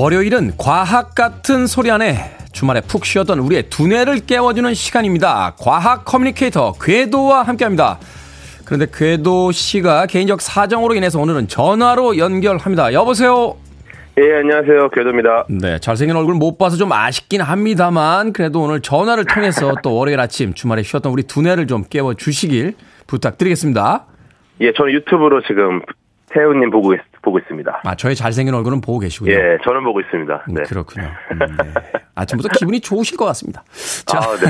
월요일은 과학 같은 소리 안에 주말에 푹 쉬었던 우리의 두뇌를 깨워주는 시간입니다. 과학 커뮤니케이터 궤도와 함께합니다. 그런데 궤도 씨가 개인적 사정으로 인해서 오늘은 전화로 연결합니다. 여보세요. 예, 안녕하세요. 궤도입니다. 네, 잘생긴 얼굴 못 봐서 좀 아쉽긴 합니다만 그래도 오늘 전화를 통해서 또 월요일 아침 주말에 쉬었던 우리 두뇌를 좀 깨워 주시길 부탁드리겠습니다. 예, 저는 유튜브로 지금 태우님 보고 있, 보고 있습니다. 아, 저의 잘생긴 얼굴은 보고 계시고요. 예, 저는 보고 있습니다. 음, 네. 그렇군요. 음, 네. 아침부터 기분이 좋으실 것 같습니다. 자, 아, 네.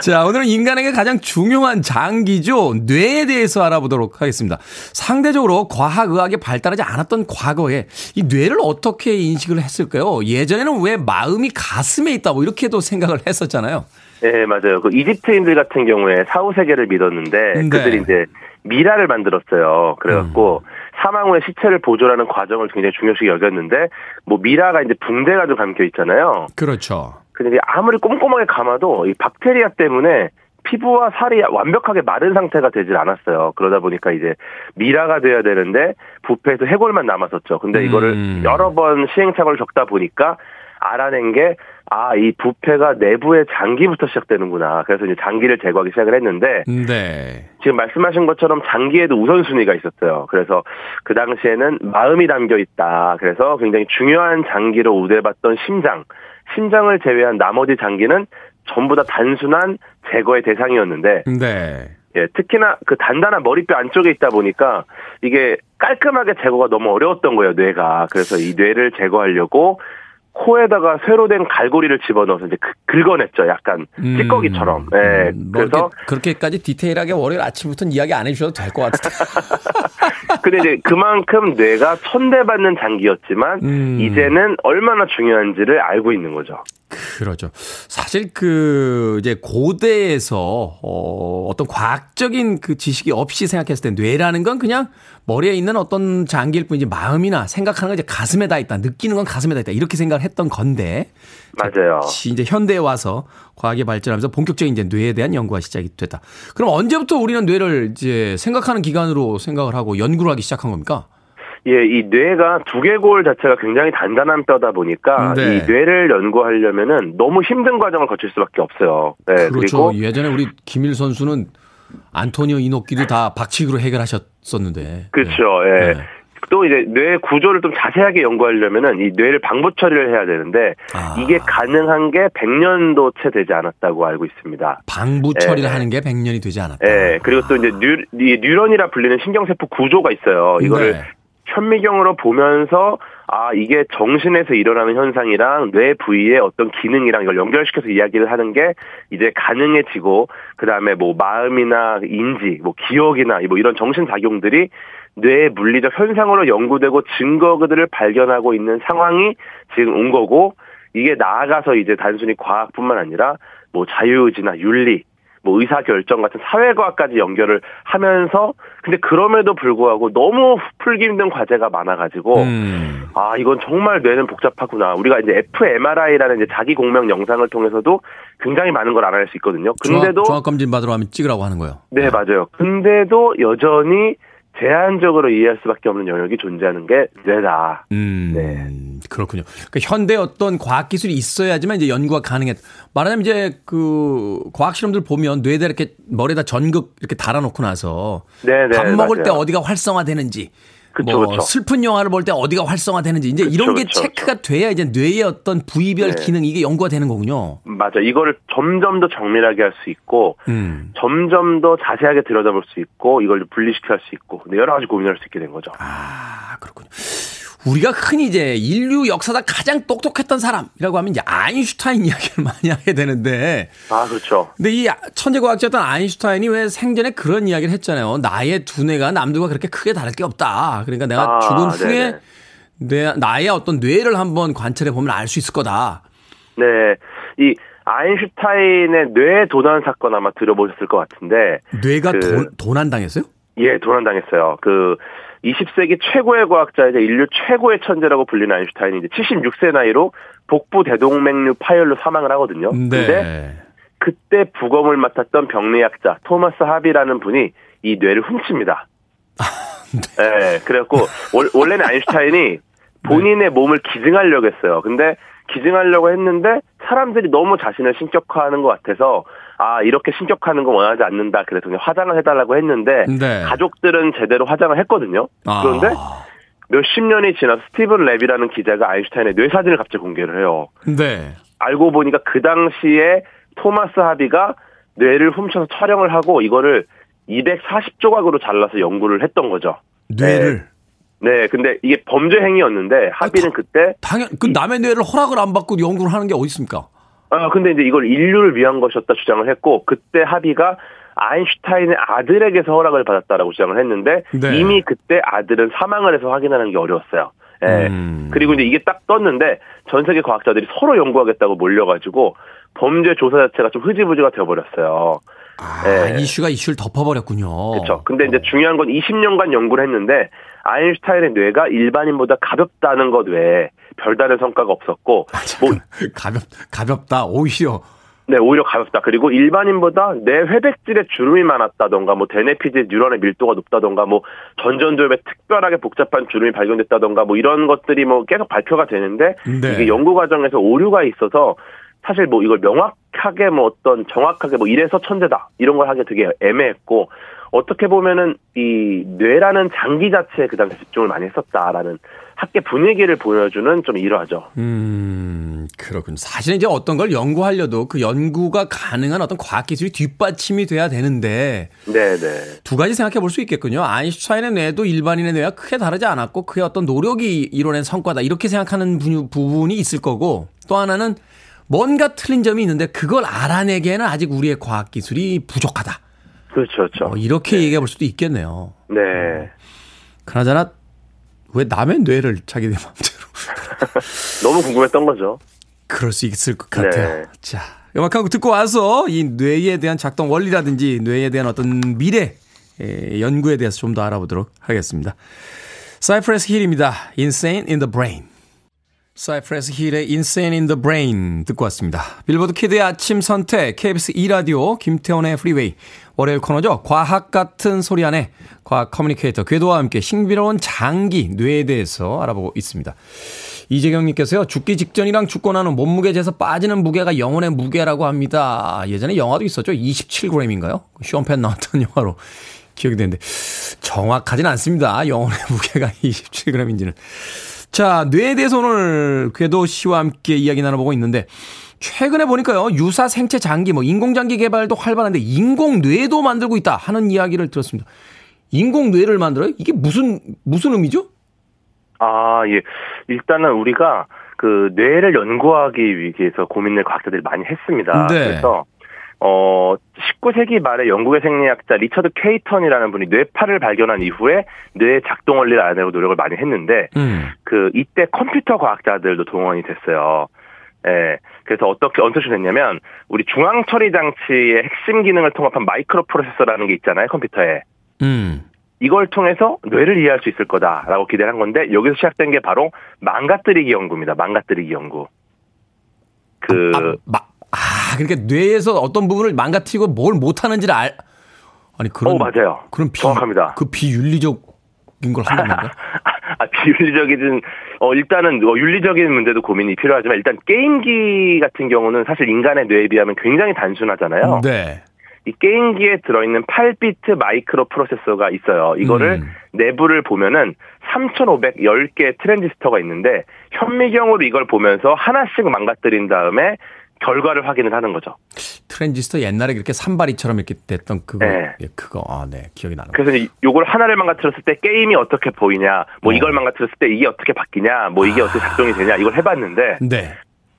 자, 오늘은 인간에게 가장 중요한 장기죠. 뇌에 대해서 알아보도록 하겠습니다. 상대적으로 과학의학이 발달하지 않았던 과거에 이 뇌를 어떻게 인식을 했을까요? 예전에는 왜 마음이 가슴에 있다고 이렇게도 생각을 했었잖아요. 네, 맞아요. 그 이집트인들 같은 경우에 사후세계를 믿었는데 네. 그들이 이제 미라를 만들었어요. 그래갖고 음. 사망 후에 시체를 보존하는 과정을 굉장히 중요시 여겼는데 뭐 미라가 이제 붕대가 좀 감겨 있잖아요. 그렇죠. 근데 아무리 꼼꼼하게 감아도 이 박테리아 때문에 피부와 살이 완벽하게 마른 상태가 되질 않았어요. 그러다 보니까 이제 미라가 돼야 되는데 부패에서 해골만 남았었죠. 근데 이거를 음. 여러 번 시행착오를 겪다 보니까 알아낸 게 아, 이 부패가 내부의 장기부터 시작되는구나. 그래서 이제 장기를 제거하기 시작을 했는데 네. 지금 말씀하신 것처럼 장기에도 우선순위가 있었어요. 그래서 그 당시에는 마음이 담겨 있다. 그래서 굉장히 중요한 장기로 우대받던 심장, 심장을 제외한 나머지 장기는 전부 다 단순한 제거의 대상이었는데 네. 예, 특히나 그 단단한 머리뼈 안쪽에 있다 보니까 이게 깔끔하게 제거가 너무 어려웠던 거예요, 뇌가. 그래서 이 뇌를 제거하려고 코에다가 쇠로 된 갈고리를 집어넣어서 이제 그- 긁어냈죠. 약간 음. 찌꺼기처럼. 예. 음, 뭐 그래서 그렇게까지 디테일하게 월요일 아침부터는 이야기 안 해주셔도 될 것 같은데. 근데 이제 그만큼 뇌가 천대받는 장기였지만 음. 이제는 얼마나 중요한지를 알고 있는 거죠. 그렇죠. 사실 그 이제 고대에서 어 어떤 과학적인 그 지식이 없이 생각했을 때 뇌라는 건 그냥 머리에 있는 어떤 장기일 뿐이지 마음이나 생각하는 건 이제 가슴에 다 있다. 느끼는 건 가슴에 다 있다. 이렇게 생각을 했던 건데 맞아요. 이제 현대에 와서 과학이 발전하면서 본격적인 이제 뇌에 대한 연구가 시작이 됐다. 그럼 언제부터 우리는 뇌를 이제 생각하는 기관으로 생각을 하고 연구를 하기 시작한 겁니까? 예, 이 뇌가 두개골 자체가 굉장히 단단한 뼈다 보니까 네. 이 뇌를 연구하려면은 너무 힘든 과정을 거칠 수밖에 없어요. 네, 그렇죠. 그리고 예전에 우리 김일 선수는 안토니오 이노끼를 다 박치기로 해결하셨었는데. 그렇죠. 예. 네. 또 이제 뇌 구조를 좀 자세하게 연구하려면은 이 뇌를 방부 처리를 해야 되는데 아. 이게 가능한 게 100년도 채 되지 않았다고 알고 있습니다. 방부 처리를 예. 하는 게 100년이 되지 않았다. 예. 그리고 또 이제 뉴, 이 뉴런이라 불리는 신경세포 구조가 있어요. 이거를 네. 현미경으로 보면서 아 이게 정신에서 일어나는 현상이랑 뇌 부위의 어떤 기능이랑 이걸 연결시켜서 이야기를 하는 게 이제 가능해지고 그 다음에 뭐 마음이나 인지, 뭐 기억이나 뭐 이런 정신 작용들이 뇌의 물리적 현상으로 연구되고 증거들을 발견하고 있는 상황이 지금 온 거고 이게 나아가서 이제 단순히 과학뿐만 아니라 뭐 자유의지나 윤리 뭐 의사 결정 같은 사회과학까지 연결을 하면서 근데 그럼에도 불구하고 너무 풀기 힘든 과제가 많아가지고 음. 아 이건 정말 뇌는 복잡하구나 우리가 이제 fMRI라는 이제 자기 공명 영상을 통해서도 굉장히 많은 걸 알아낼 수 있거든요. 근데도 종합, 검진 받으러 가면 찍으라고 하는 거예요. 네 맞아요. 근데도 여전히 제한적으로 이해할 수밖에 없는 영역이 존재하는 게 뇌다. 음, 네. 그렇군요. 그러니까 현대 어떤 과학 기술이 있어야지만 이제 연구가 가능했. 말하자면 이제 그 과학 실험들 보면 뇌에다 이렇게 머리에다 전극 이렇게 달아놓고 나서 네네, 밥 먹을 때 맞아요. 어디가 활성화되는지. 그쵸, 뭐 그쵸. 슬픈 영화를 볼 때 어디가 활성화되는지 이제 그쵸, 이런 게 체크가 돼야 이제 뇌의 어떤 부위별 네. 기능 이게 연구가 되는 거군요. 맞아. 이거를 점점 더 정밀하게 할 수 있고 음. 점점 더 자세하게 들여다볼 수 있고 이걸 분리시켜 할 수 있고 여러 가지 고민할 수 있게 된 거죠. 아, 그렇군요. 우리가 흔히 이제 인류 역사상 가장 똑똑했던 사람이라고 하면 이제 아인슈타인 이야기를 많이 하게 되는데 아 그렇죠. 근데 이 천재 과학자였던 아인슈타인이 왜 생전에 그런 이야기를 했잖아요. 나의 두뇌가 남들과 그렇게 크게 다를 게 없다. 그러니까 내가 아, 죽은 후에 네네. 내, 나의 어떤 뇌를 한번 관찰해 보면 알 수 있을 거다. 네, 이 아인슈타인의 뇌 도난 사건 아마 들어보셨을 것 같은데 뇌가 그- 도, 도난 당했어요? 예 도난당했어요. 그 20세기 최고의 과학자이자 인류 최고의 천재라고 불리는 아인슈타인이 이제 76세 나이로 복부 대동맥류 파열로 사망을 하거든요. 근데 네. 그때 부검을 맡았던 병리학자 토마스 하비라는 분이 이 뇌를 훔칩니다. 예, 그래갖고 월- 원래는 아인슈타인이 본인의 몸을 기증하려고 했어요. 근데 기증하려고 했는데 사람들이 너무 자신을 신격화하는 것 같아서 아 이렇게 신격화하는 거 원하지 않는다. 그래서 그냥 화장을 해달라고 했는데 네. 가족들은 제대로 화장을 했거든요. 아. 그런데 몇십 년이 지나서 스티븐 랩이라는 기자가 아인슈타인의 뇌 사진을 갑자기 공개를 해요. 네. 알고 보니까 그 당시에 토마스 하비가 뇌를 훔쳐서 촬영을 하고 이거를 240조각으로 잘라서 연구를 했던 거죠. 뇌를. 네, 근데 이게 범죄 행위였는데 하비는 다- 그때 당연, 그 남의 뇌를 허락을 안 받고 연구를 하는 게 어디 있습니까? 아 근데 이제 이걸 인류를 위한 것이었다 주장을 했고 그때 하비가 아인슈타인의 아들에게서 허락을 받았다라고 주장을 했는데 네. 이미 그때 아들은 사망을 해서 확인하는 게 어려웠어요. 예. 음. 그리고 이제 이게 딱 떴는데 전 세계 과학자들이 서로 연구하겠다고 몰려가지고 범죄 조사 자체가 좀 흐지부지가 되어버렸어요. 아, 네. 이슈가 이슈를 덮어버렸군요. 그렇죠. 근데 이제 중요한 건 20년간 연구를 했는데 아인슈타인의 뇌가 일반인보다 가볍다는 것 외에 별다른 성과가 없었고 뭐 가볍, 가볍다, 오히려. 네, 오히려 가볍다. 그리고 일반인보다 뇌 회백질에 주름이 많았다던가, 뭐, 대뇌피질 뉴런의 밀도가 높다던가, 뭐, 전전두엽에 특별하게 복잡한 주름이 발견됐다던가, 뭐, 이런 것들이 뭐, 계속 발표가 되는데, 네. 이게 연구 과정에서 오류가 있어서, 사실 뭐, 이걸 명확하게 뭐, 어떤, 정확하게 뭐, 이래서 천재다. 이런 걸 하기 되게 애매했고, 어떻게 보면은, 이, 뇌라는 장기 자체에 그 당시 집중을 많이 했었다라는 학계 분위기를 보여주는 좀 이러하죠. 음, 그렇군. 사실은 이제 어떤 걸 연구하려도 그 연구가 가능한 어떤 과학기술이 뒷받침이 돼야 되는데, 네네. 두 가지 생각해 볼 수 있겠군요. 아인슈타인의 뇌도 일반인의 뇌와 크게 다르지 않았고, 그의 어떤 노력이 이뤄낸 성과다. 이렇게 생각하는 부- 부분이 있을 거고, 또 하나는 뭔가 틀린 점이 있는데, 그걸 알아내기에는 아직 우리의 과학기술이 부족하다. 그렇죠, 그렇죠. 어, 이렇게 얘기해 볼 수도 있겠네요. 네. 그나저나, 왜 남의 뇌를 자기들 마음대로. 너무 궁금했던 거죠. 그럴 수 있을 것 같아요. 네. 자, 음악 한곡 듣고 와서 이 뇌에 대한 작동 원리라든지 뇌에 대한 어떤 미래 연구에 대해서 좀 더 알아보도록 하겠습니다. 사이프레스 힐입니다. Insane in the Brain. 사이프레스 힐의 Insane in the Brain 듣고 왔습니다. 빌보드 kid의 아침 선택, KBS 2라디오, 김태훈의 Freeway, 월요일 코너죠. 과학 같은 소리 안에 과학 커뮤니케이터 궤도와 함께 신비로운 장기, 뇌에 대해서 알아보고 있습니다. 이재경님께서요, 죽기 직전이랑 죽고 나는 몸무게 재서 빠지는 무게가 영혼의 무게라고 합니다. 예전에 영화도 있었죠. 27g인가요? 쇼펜 나왔던 영화로 기억이 되는데, 정확하진 않습니다. 영혼의 무게가 27g인지는. 자, 뇌에 대해서 오늘 궤도 씨와 함께 이야기 나눠보고 있는데, 최근에 보니까요, 유사 생체 장기, 뭐, 인공장기 개발도 활발한데, 인공뇌도 만들고 있다 하는 이야기를 들었습니다. 인공뇌를 만들어요? 이게 무슨, 무슨 의미죠? 아, 예. 일단은 우리가 그 뇌를 연구하기 위해서 고민을 과학자들이 많이 했습니다. 네. 그래서 어 19세기 말에 영국의 생리학자 리처드 케이턴이라는 분이 뇌파를 발견한 이후에 뇌의 작동 원리를 알아내고 노력을 많이 했는데 음. 그 이때 컴퓨터 과학자들도 동원이 됐어요. 예. 그래서 어떻게 언제시 됐냐면 우리 중앙 처리 장치의 핵심 기능을 통합한 마이크로 프로세서라는 게 있잖아요, 컴퓨터에. 음. 이걸 통해서 뇌를 이해할 수 있을 거다라고 기대를 한 건데 여기서 시작된 게 바로 망가뜨리기 연구입니다. 망가뜨리기 연구. 그 아, 아, 마, 아 그러니까 뇌에서 어떤 부분을 망가뜨리고 뭘 못하는지를 알. 아니 그런. 어 맞아요. 그런 비, 정확합니다. 그 비윤리적인 걸 하는 건가? 아, 비윤리적이든, 어, 일단은, 뭐, 윤리적인 문제도 고민이 필요하지만, 일단 게임기 같은 경우는 사실 인간의 뇌에 비하면 굉장히 단순하잖아요. 네. 이 게임기에 들어있는 8비트 마이크로 프로세서가 있어요. 이거를 음. 내부를 보면은 3,510개 트랜지스터가 있는데 현미경으로 이걸 보면서 하나씩 망가뜨린 다음에 결과를 확인을 하는 거죠. 트랜지스터 옛날에 그렇게 삼발이처럼 이렇게 됐던 그거, 네. 예, 그거, 아, 네, 기억이 나는. 그래서 요걸 하나를 망가뜨렸을 때 게임이 어떻게 보이냐, 뭐 어. 이걸 망가뜨렸을 때 이게 어떻게 바뀌냐, 뭐 이게 아. 어떻게 작동이 되냐, 이걸 해봤는데, 네.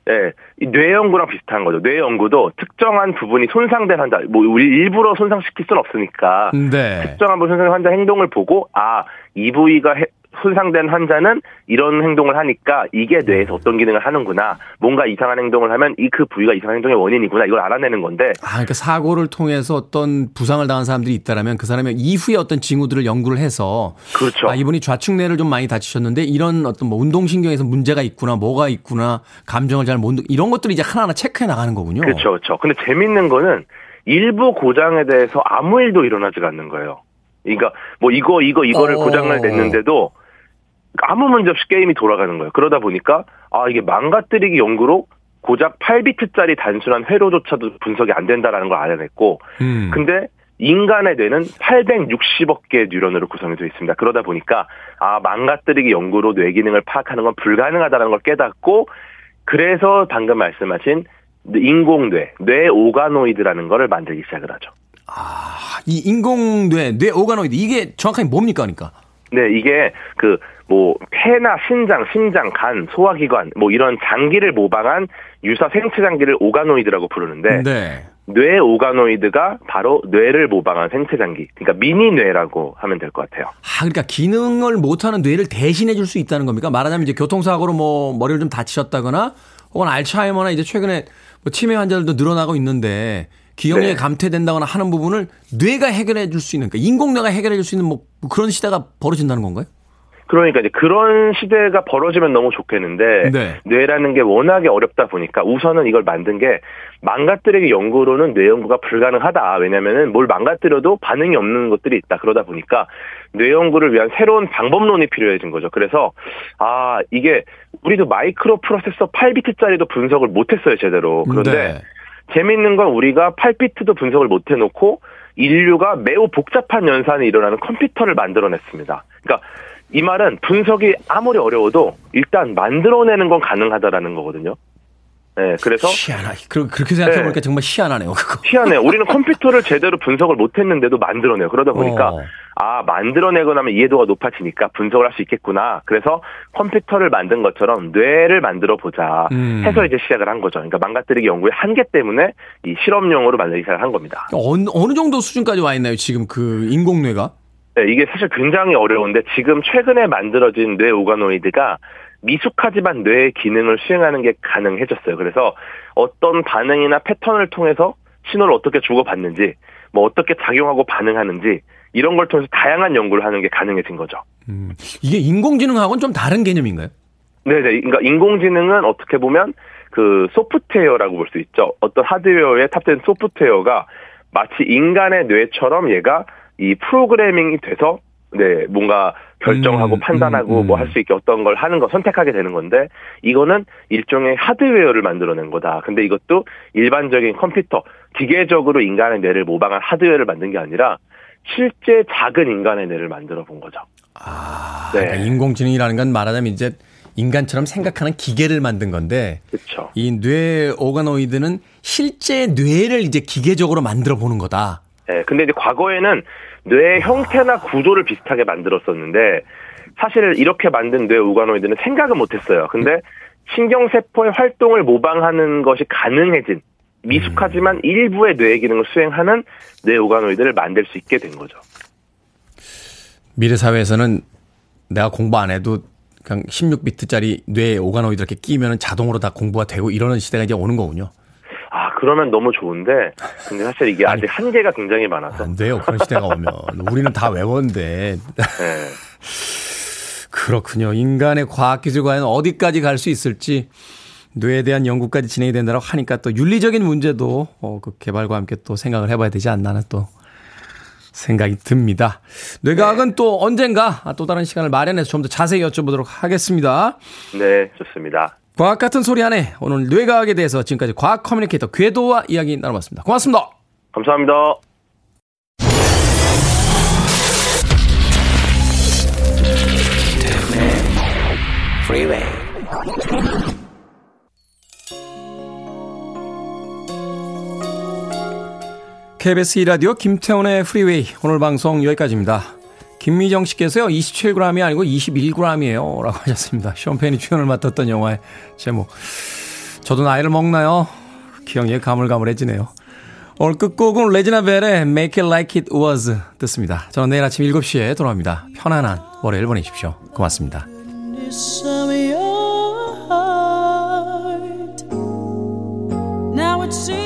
예, 뇌 연구랑 비슷한 거죠. 뇌 연구도 특정한 부분이 손상된 환자, 뭐 우리 일부러 손상시킬 수는 없으니까 네. 특정한 부분 손상된 환자 행동을 보고 아 이 부위가 손상된 환자는 이런 행동을 하니까 이게 뇌에서 어떤 기능을 하는구나. 뭔가 이상한 행동을 하면 이 그 부위가 이상한 행동의 원인이구나. 이걸 알아내는 건데. 아, 그러니까 사고를 통해서 어떤 부상을 당한 사람들이 있다라면 그 사람의 이후에 어떤 징후들을 연구를 해서 그렇죠. 아, 이분이 좌측뇌를 좀 많이 다치셨는데 이런 어떤 뭐 운동신경에서 문제가 있구나, 뭐가 있구나, 감정을 잘 못 이런 것들을 이제 하나하나 체크해 나가는 거군요. 그렇죠. 그렇죠. 근데 재밌는 거는 일부 고장에 대해서 아무 일도 일어나지가 않는 거예요. 그러니까 뭐 이거 이거 이거를 어. 고장을 냈는데도 아무 문제 없이 게임이 돌아가는 거예요. 그러다 보니까 아 이게 망가뜨리기 연구로 고작 8비트짜리 단순한 회로조차도 분석이 안 된다라는 걸 알아냈고 음. 근데 인간의 뇌는 860억 개의 뉴런으로 구성이 되어 있습니다. 그러다 보니까 아 망가뜨리기 연구로 뇌 기능을 파악하는 건 불가능하다는 걸 깨닫고 그래서 방금 말씀하신 인공뇌, 뇌 organoid라는 거를 만들기 시작을 하죠. 아, 이 인공뇌, 뇌 오가노이드 이게 정확하게 뭡니까, 그러니까? 네, 이게 그 뭐 폐나 신장, 심장, 간, 소화기관 뭐 이런 장기를 모방한 유사 생체 장기를 오가노이드라고 부르는데 네. 뇌 오가노이드가 바로 뇌를 모방한 생체 장기. 그러니까 미니 뇌라고 하면 될 것 같아요. 아, 그러니까 기능을 못 하는 뇌를 대신해 줄 수 있다는 겁니까? 말하자면 이제 교통사고로 뭐 머리를 좀 다치셨다거나 혹은 알츠하이머나 이제 최근에 뭐 치매 환자들도 늘어나고 있는데 기억력이 네. 감퇴된다거나 하는 부분을 뇌가 해결해 줄 수 있는 그러니까 인공뇌가 해결해 줄 수 있는 뭐 그런 시대가 벌어진다는 건가요? 그러니까 이제 그런 시대가 벌어지면 너무 좋겠는데 네. 뇌라는 게 워낙에 어렵다 보니까 우선은 이걸 만든 게 망가뜨리기 연구로는 뇌 연구가 불가능하다. 왜냐면은 뭘 망가뜨려도 반응이 없는 것들이 있다. 그러다 보니까 뇌 연구를 위한 새로운 방법론이 필요해진 거죠. 그래서 아 이게 우리도 마이크로 프로세서 8비트짜리도 분석을 못했어요 제대로. 그런데 네. 재밌는 건 우리가 8비트도 분석을 못 해놓고 인류가 매우 복잡한 연산이 일어나는 컴퓨터를 만들어냈습니다. 그러니까 이 말은 분석이 아무리 어려워도 일단 만들어내는 건 가능하다라는 거거든요. 네, 그래서 희한하. 그렇게 생각해 보니까 네. 정말 희한하네요. 그거. 희한해. 우리는 컴퓨터를 제대로 분석을 못했는데도 만들어내요. 그러다 보니까 어. 아 만들어내고 나면 이해도가 높아지니까 분석을 할 수 있겠구나. 그래서 컴퓨터를 만든 것처럼 뇌를 만들어 보자 음. 해서 이제 시작을 한 거죠. 그러니까 망가뜨리기 연구의 한계 때문에 이 실험용으로 만들기 시작을 한 겁니다. 어느, 어느 정도 수준까지 와 있나요? 지금 그 인공뇌가? 네, 이게 사실 굉장히 어려운데 지금 최근에 만들어진 뇌 오가노이드가 미숙하지만 뇌의 기능을 수행하는 게 가능해졌어요. 그래서 어떤 반응이나 패턴을 통해서 신호를 어떻게 주고받는지, 뭐 어떻게 작용하고 반응하는지 이런 걸 통해서 다양한 연구를 하는 게 가능해진 거죠. 음, 이게 인공지능하고는 좀 다른 개념인가요? 네네. 그러니까 인공지능은 어떻게 보면 그 소프트웨어라고 볼 수 있죠. 어떤 하드웨어에 탑재된 소프트웨어가 마치 인간의 뇌처럼 얘가 이 프로그래밍이 돼서 네 뭔가 결정하고 음, 판단하고 음, 뭐 음. 뭐할 수 있게 어떤 걸 하는 거 선택하게 되는 건데 이거는 일종의 하드웨어를 만들어낸 거다. 근데 이것도 일반적인 컴퓨터 기계적으로 인간의 뇌를 모방한 하드웨어를 만든 게 아니라 실제 작은 인간의 뇌를 만들어 본 거죠. 아, 네. 그러니까 인공지능이라는 건 말하자면 이제 인간처럼 생각하는 기계를 만든 건데 그쵸. 이 뇌 organoid는 실제 뇌를 이제 기계적으로 만들어 보는 거다. 네, 근데 이제 과거에는 뇌의 형태나 구조를 비슷하게 만들었었는데 사실 이렇게 만든 뇌 organoid는 생각은 못했어요. 근데 신경세포의 활동을 모방하는 것이 가능해진 미숙하지만 음. 일부의 뇌 기능을 수행하는 뇌 organoid를 만들 수 있게 된 거죠. 미래 사회에서는 내가 공부 안 해도 그냥 16비트짜리 뇌에 오가노이드 이렇게 끼면 자동으로 다 공부가 되고 이러는 시대가 이제 오는 거군요. 아, 그러면 너무 좋은데, 근데 사실 이게 아직 한계가 굉장히 많아서. 안 돼요. 그런 시대가 오면. 우리는 다 외웠는데. 네. 그렇군요. 인간의 과학기술 과연 어디까지 갈 수 있을지, 뇌에 대한 연구까지 진행이 된다고 하니까 또 윤리적인 문제도, 어, 그 개발과 함께 또 생각을 해봐야 되지 않나는 또 생각이 듭니다. 뇌과학은 네. 또 언젠가 또 다른 시간을 마련해서 좀 더 자세히 여쭤보도록 하겠습니다. 네, 좋습니다. 과학 같은 소리 안에 오늘 뇌과학에 대해서 지금까지 과학 커뮤니케이터 궤도와 이야기 나눠봤습니다. 고맙습니다. 감사합니다. KBS 2라디오 김태훈의 프리웨이 오늘 방송 여기까지입니다. 김미정 씨께서요, 27g이 아니고 21g이에요. 라고 하셨습니다. 숀 펜이 주연을 맡았던 영화의 제목. 저도 나이를 먹나요? 기억이 가물가물해지네요. 오늘 끝곡은 레지나 벨의 Make It Like It Was 듣습니다. 저는 내일 아침 7시에 돌아옵니다. 편안한 월요일 보내십시오. 고맙습니다. Now it seems